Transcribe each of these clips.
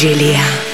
Brasília.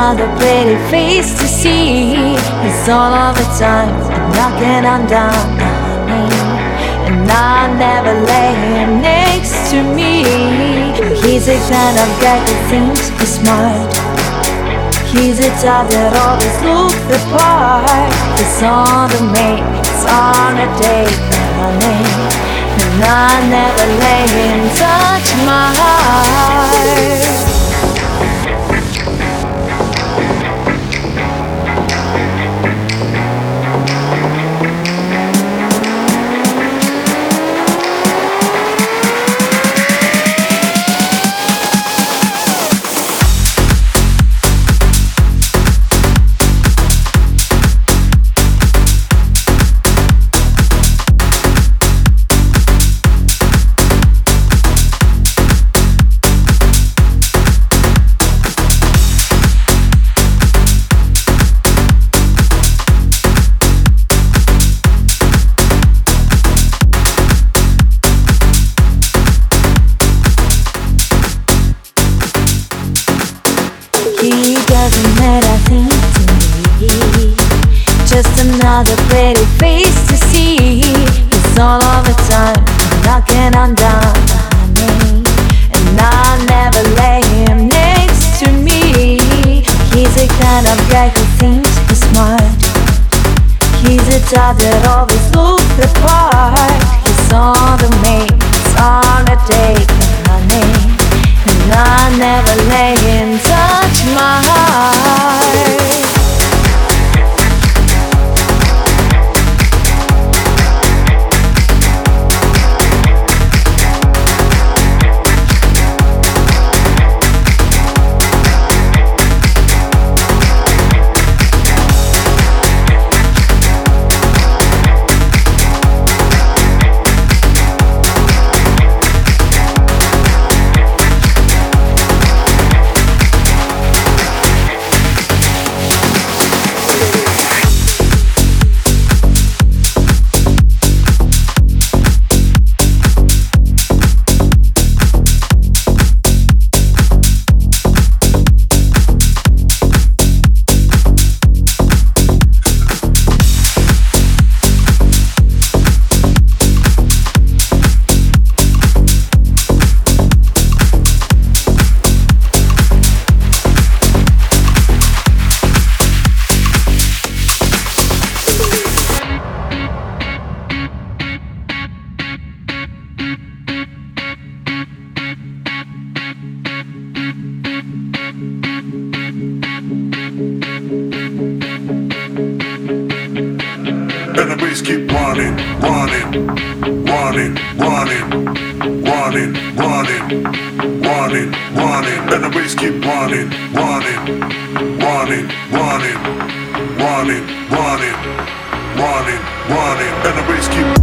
Another pretty face to see. He's all of the time knocking on down. And I never lay him next to me. He's a kind of guy who thinks he's smart. He's a type that always looks the part. It's on the make, it's on a date, honey. And I never let him touch my heart keep running, running, running, running, running, running, running, running. And the bass keep running, running, running, running, running, running, running, running. And the bass keep.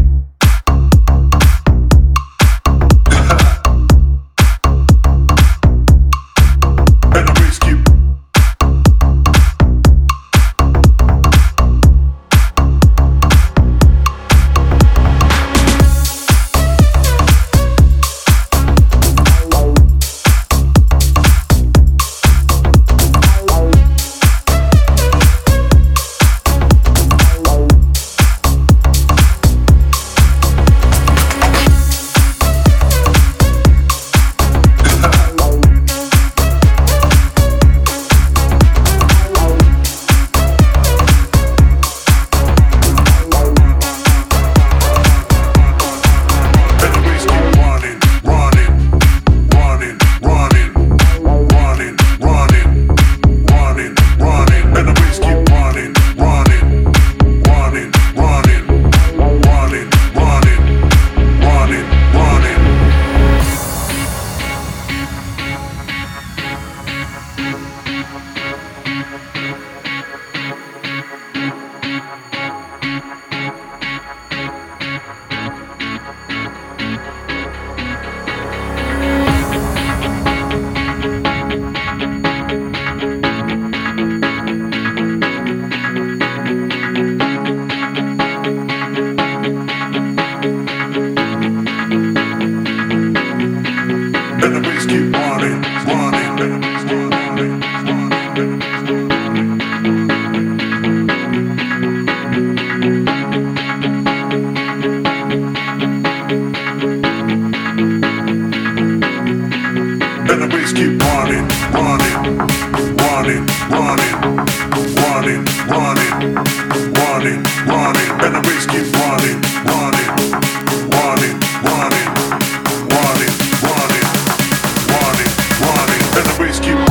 and the bass keep running, running, running, running, running, running, running, running, and the bass keep running, running, running, running, running, running, running, running, and the bass keep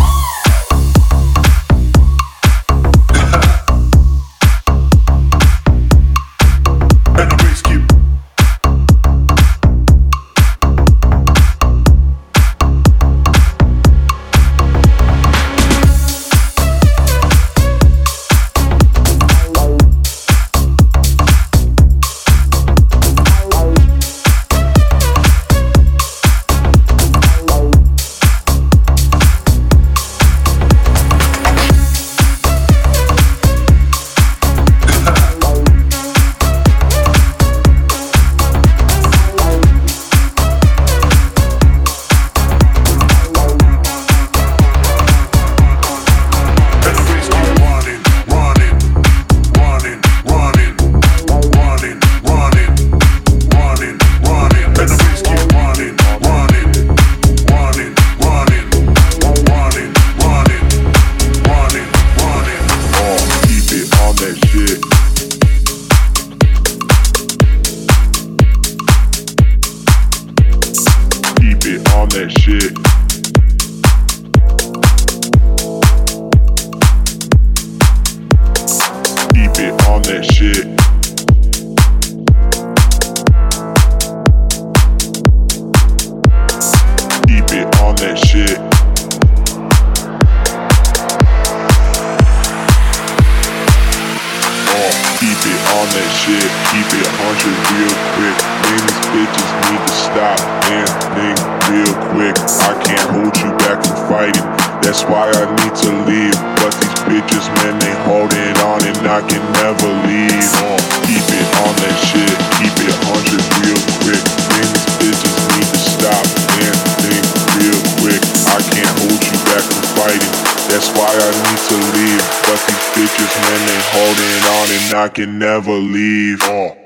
I need to leave. But these bitches, man, they holding on and I can never leave. Oh.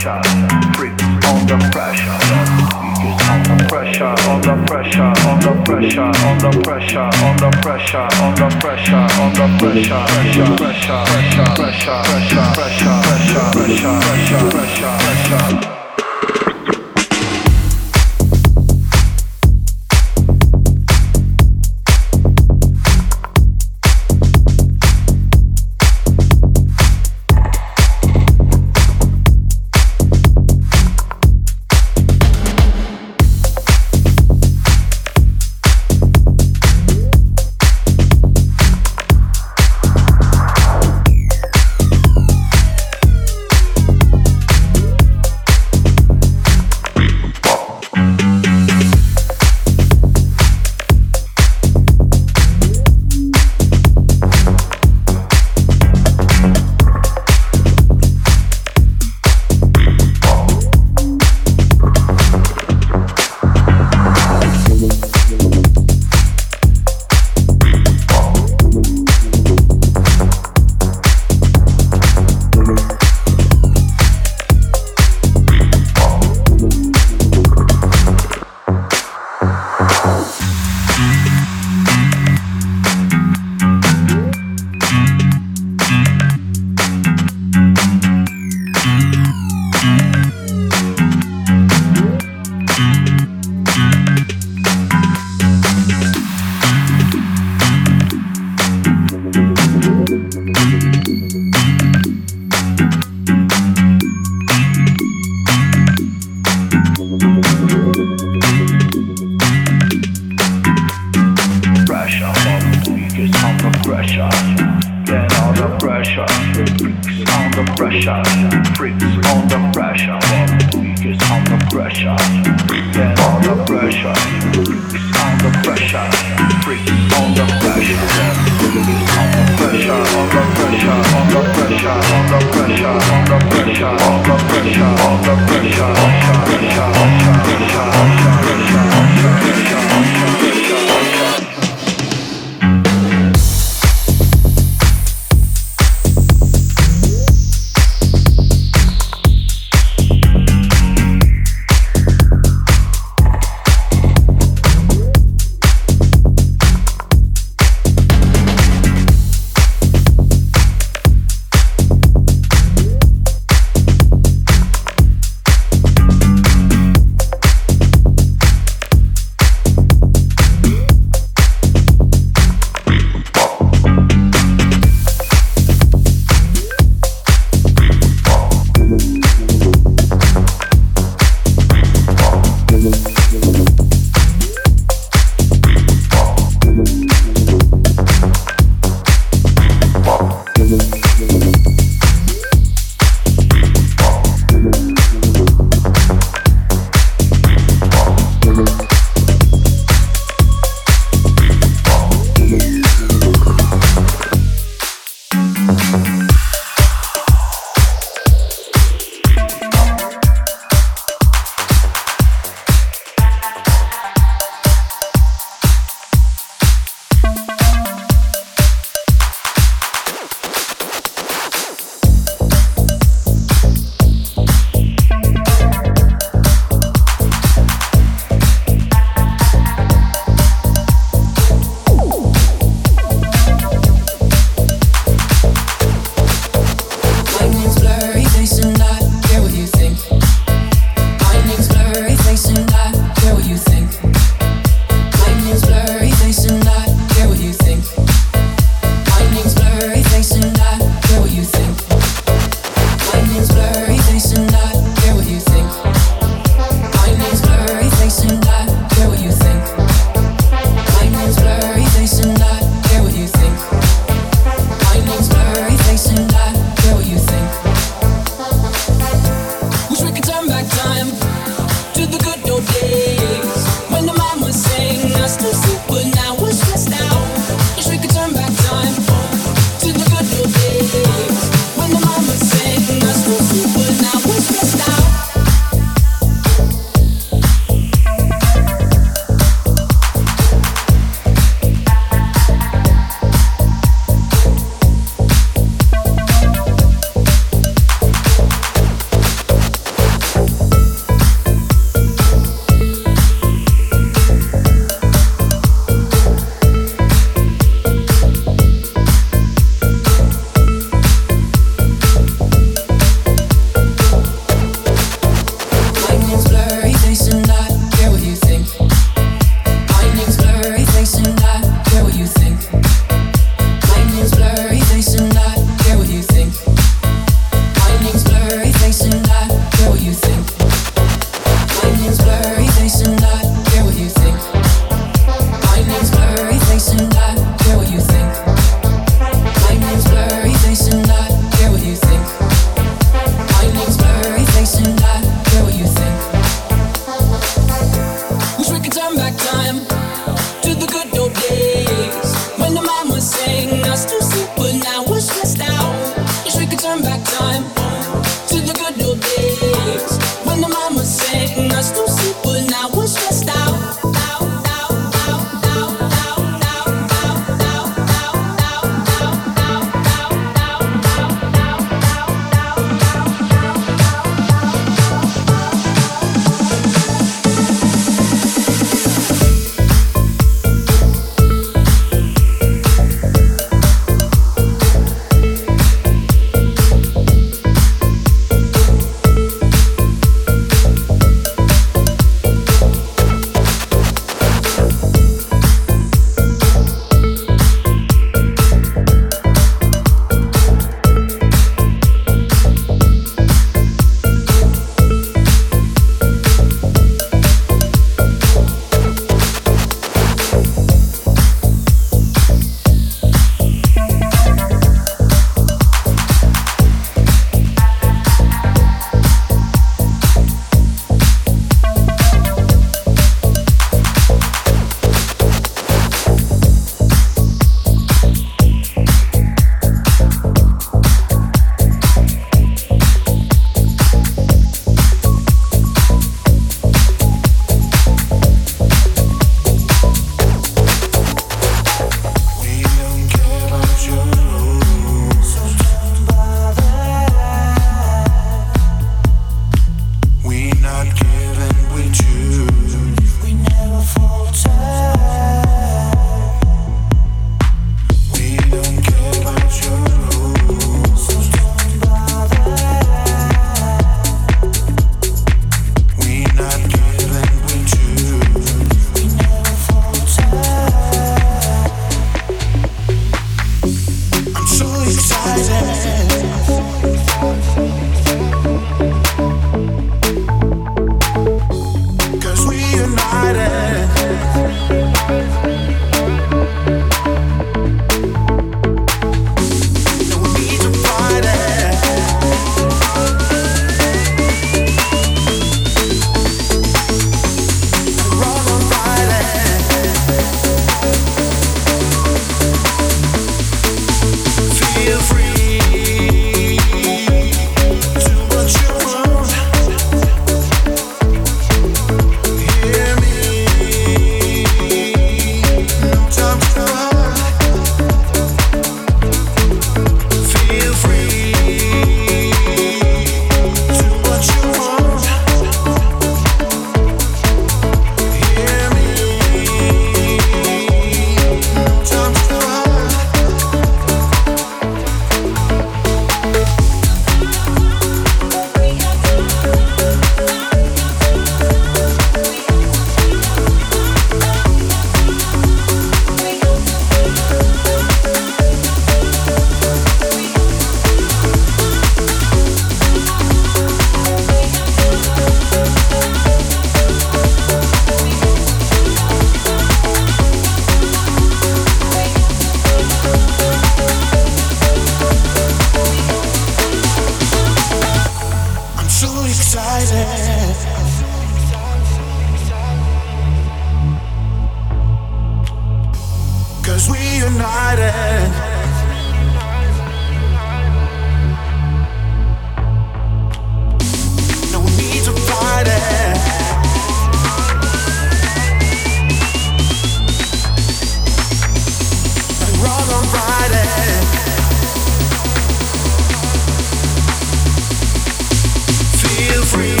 Feel free.